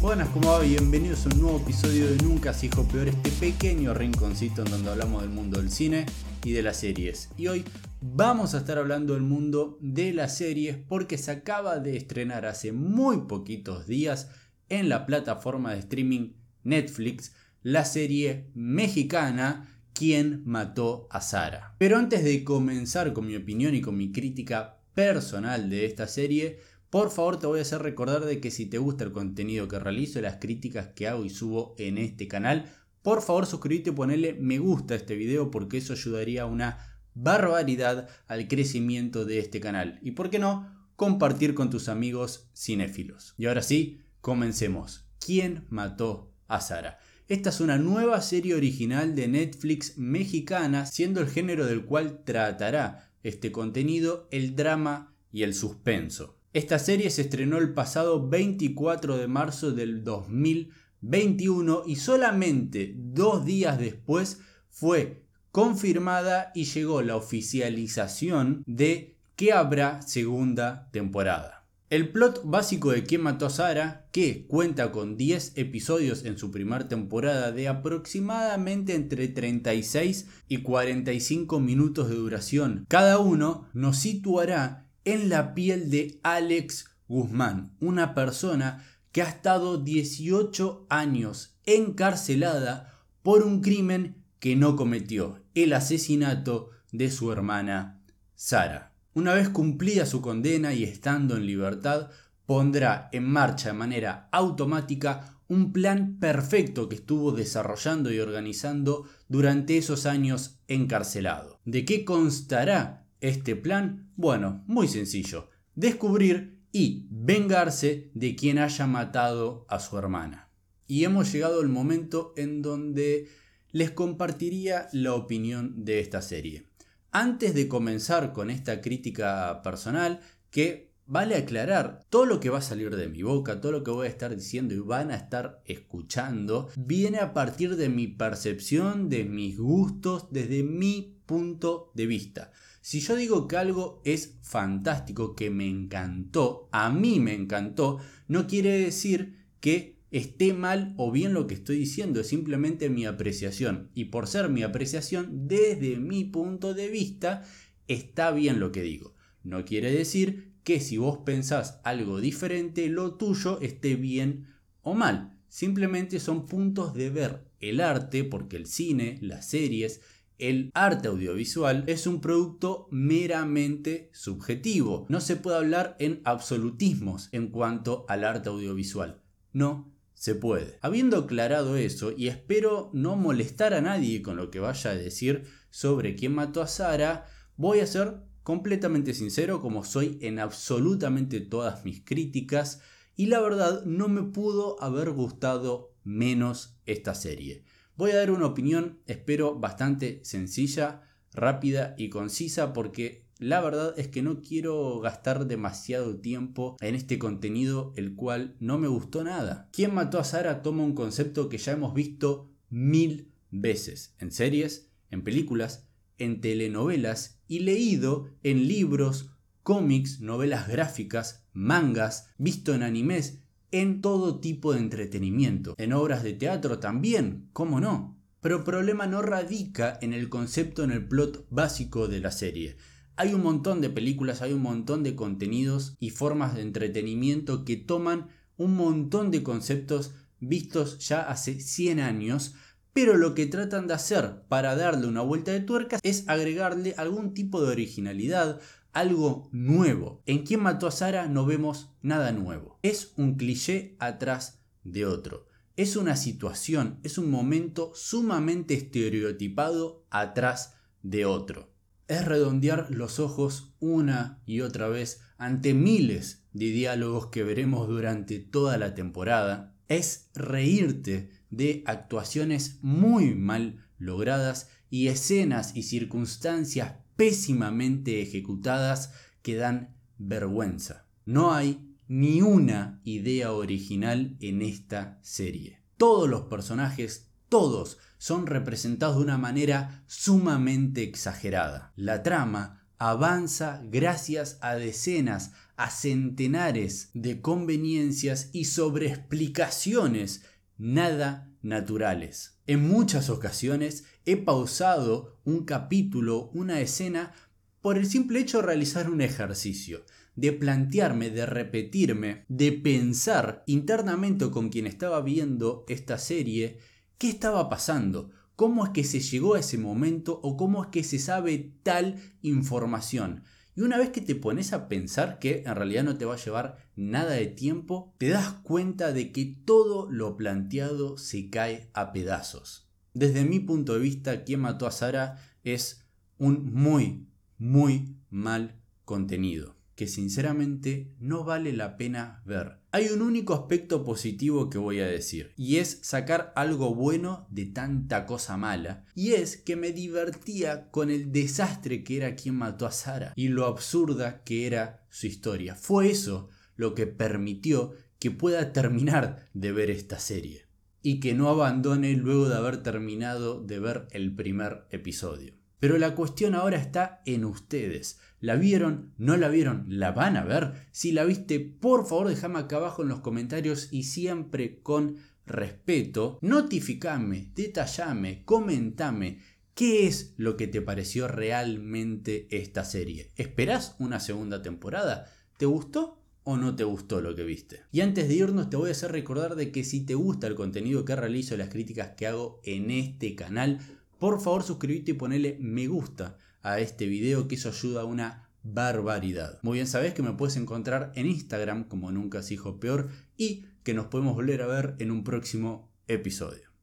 Buenas, ¿cómo va? Bienvenidos a un nuevo episodio de Nunca se dijo peor, este pequeño rinconcito en donde hablamos del mundo del cine y de las series. Y hoy vamos a estar hablando del mundo de las series porque se acaba de estrenar hace muy poquitos días en la plataforma de streaming Netflix la serie mexicana ¿Quién mató a Sara? Pero antes de comenzar con mi opinión y con mi crítica personal de esta serie, por favor te voy a hacer recordar de que si te gusta el contenido que realizo, las críticas que hago y subo en este canal, por favor suscríbete y ponele me gusta a este video porque eso ayudaría una barbaridad al crecimiento de este canal. Y por qué no, compartir con tus amigos cinéfilos. Y ahora sí, comencemos. ¿Quién mató a Sara? Esta es una nueva serie original de Netflix mexicana, siendo el género del cual tratará este contenido el drama y el suspenso. Esta serie se estrenó el pasado 24 de marzo del 2021 y solamente dos días después fue confirmada y llegó la oficialización de que habrá segunda temporada. El plot básico de Quién mató a Sara, que cuenta con 10 episodios en su primera temporada de aproximadamente entre 36 y 45 minutos de duración, cada uno nos situará en la piel de Alex Guzmán, una persona que ha estado 18 años encarcelada por un crimen que no cometió, el asesinato de su hermana Sara. Una vez cumplida su condena y estando en libertad, pondrá en marcha de manera automática un plan perfecto que estuvo desarrollando y organizando durante esos años encarcelado. ¿De qué constará este plan? Bueno, muy sencillo. Descubrir y vengarse de quien haya matado a su hermana. Y hemos llegado al momento en donde les compartiría la opinión de esta serie. Antes de comenzar con esta crítica personal, que vale aclarar, todo lo que va a salir de mi boca, todo lo que voy a estar diciendo y van a estar escuchando, viene a partir de mi percepción, de mis gustos, desde mi punto de vista. Si yo digo que algo es fantástico, que me encantó, a mí me encantó, no quiere decir que esté mal o bien lo que estoy diciendo, es simplemente mi apreciación. Y por ser mi apreciación, desde mi punto de vista, está bien lo que digo. No quiere decir que si vos pensás algo diferente, lo tuyo esté bien o mal. Simplemente son puntos de ver el arte, porque el cine, las series, el arte audiovisual es un producto meramente subjetivo. No se puede hablar en absolutismos en cuanto al arte audiovisual. No se puede. Habiendo aclarado eso, y espero no molestar a nadie con lo que vaya a decir sobre quién mató a Sara, voy a ser completamente sincero como soy en absolutamente todas mis críticas, y la verdad no me pudo haber gustado menos esta serie. Voy a dar una opinión, espero, bastante sencilla, rápida y concisa porque la verdad es que no quiero gastar demasiado tiempo en este contenido el cual no me gustó nada. ¿Quién mató a Sara? toma un concepto que ya hemos visto mil veces en series, en películas, en telenovelas y leído en libros, cómics, novelas gráficas, mangas, visto en animes, en todo tipo de entretenimiento, en obras de teatro también, ¿cómo no? Pero el problema no radica en el concepto, en el plot básico de la serie hay un montón de películas, hay un montón de contenidos y formas de entretenimiento que toman un montón de conceptos vistos ya hace 100 años, pero lo que tratan de hacer para darle una vuelta de tuerca es agregarle algún tipo de originalidad, algo nuevo. En quien mató a Sara no vemos nada nuevo. Es un cliché atrás de otro. Es una situación, es un momento sumamente estereotipado atrás de otro es redondear los ojos una y otra vez ante miles de diálogos que veremos durante toda la temporada, es reírte de actuaciones muy mal logradas y escenas y circunstancias pésimamente ejecutadas que dan vergüenza. No hay ni una idea original en esta serie. Todos los personajes todos son representados de una manera sumamente exagerada. La trama avanza gracias a decenas, a centenares de conveniencias y sobreexplicaciones nada naturales. En muchas ocasiones he pausado un capítulo, una escena, por el simple hecho de realizar un ejercicio, de plantearme, de repetirme, de pensar internamente con quien estaba viendo esta serie, qué estaba pasando, cómo es que se llegó a ese momento o cómo es que se sabe tal información. Y una vez que te pones a pensar que en realidad no te va a llevar nada de tiempo, te das cuenta de que todo lo planteado se cae a pedazos. Desde mi punto de vista, quien mató a Sara es un muy, muy mal contenido que sinceramente no vale la pena ver. Hay un único aspecto positivo que voy a decir, y es sacar algo bueno de tanta cosa mala, y es que me divertía con el desastre que era quien mató a Sara y lo absurda que era su historia. Fue eso lo que permitió que pueda terminar de ver esta serie y que no abandone luego de haber terminado de ver el primer episodio. Pero la cuestión ahora está en ustedes. ¿La vieron? ¿No la vieron? ¿La van a ver? Si la viste, por favor déjame acá abajo en los comentarios y siempre con respeto, notificame, detallame, comentame qué es lo que te pareció realmente esta serie. ¿Esperás una segunda temporada? ¿Te gustó? o no te gustó lo que viste. Y antes de irnos te voy a hacer recordar de que si te gusta el contenido que realizo, las críticas que hago en este canal, por favor suscríbete y ponele me gusta a este video que eso ayuda a una barbaridad. Muy bien, sabes que me puedes encontrar en Instagram como nunca se hijo peor y que nos podemos volver a ver en un próximo episodio.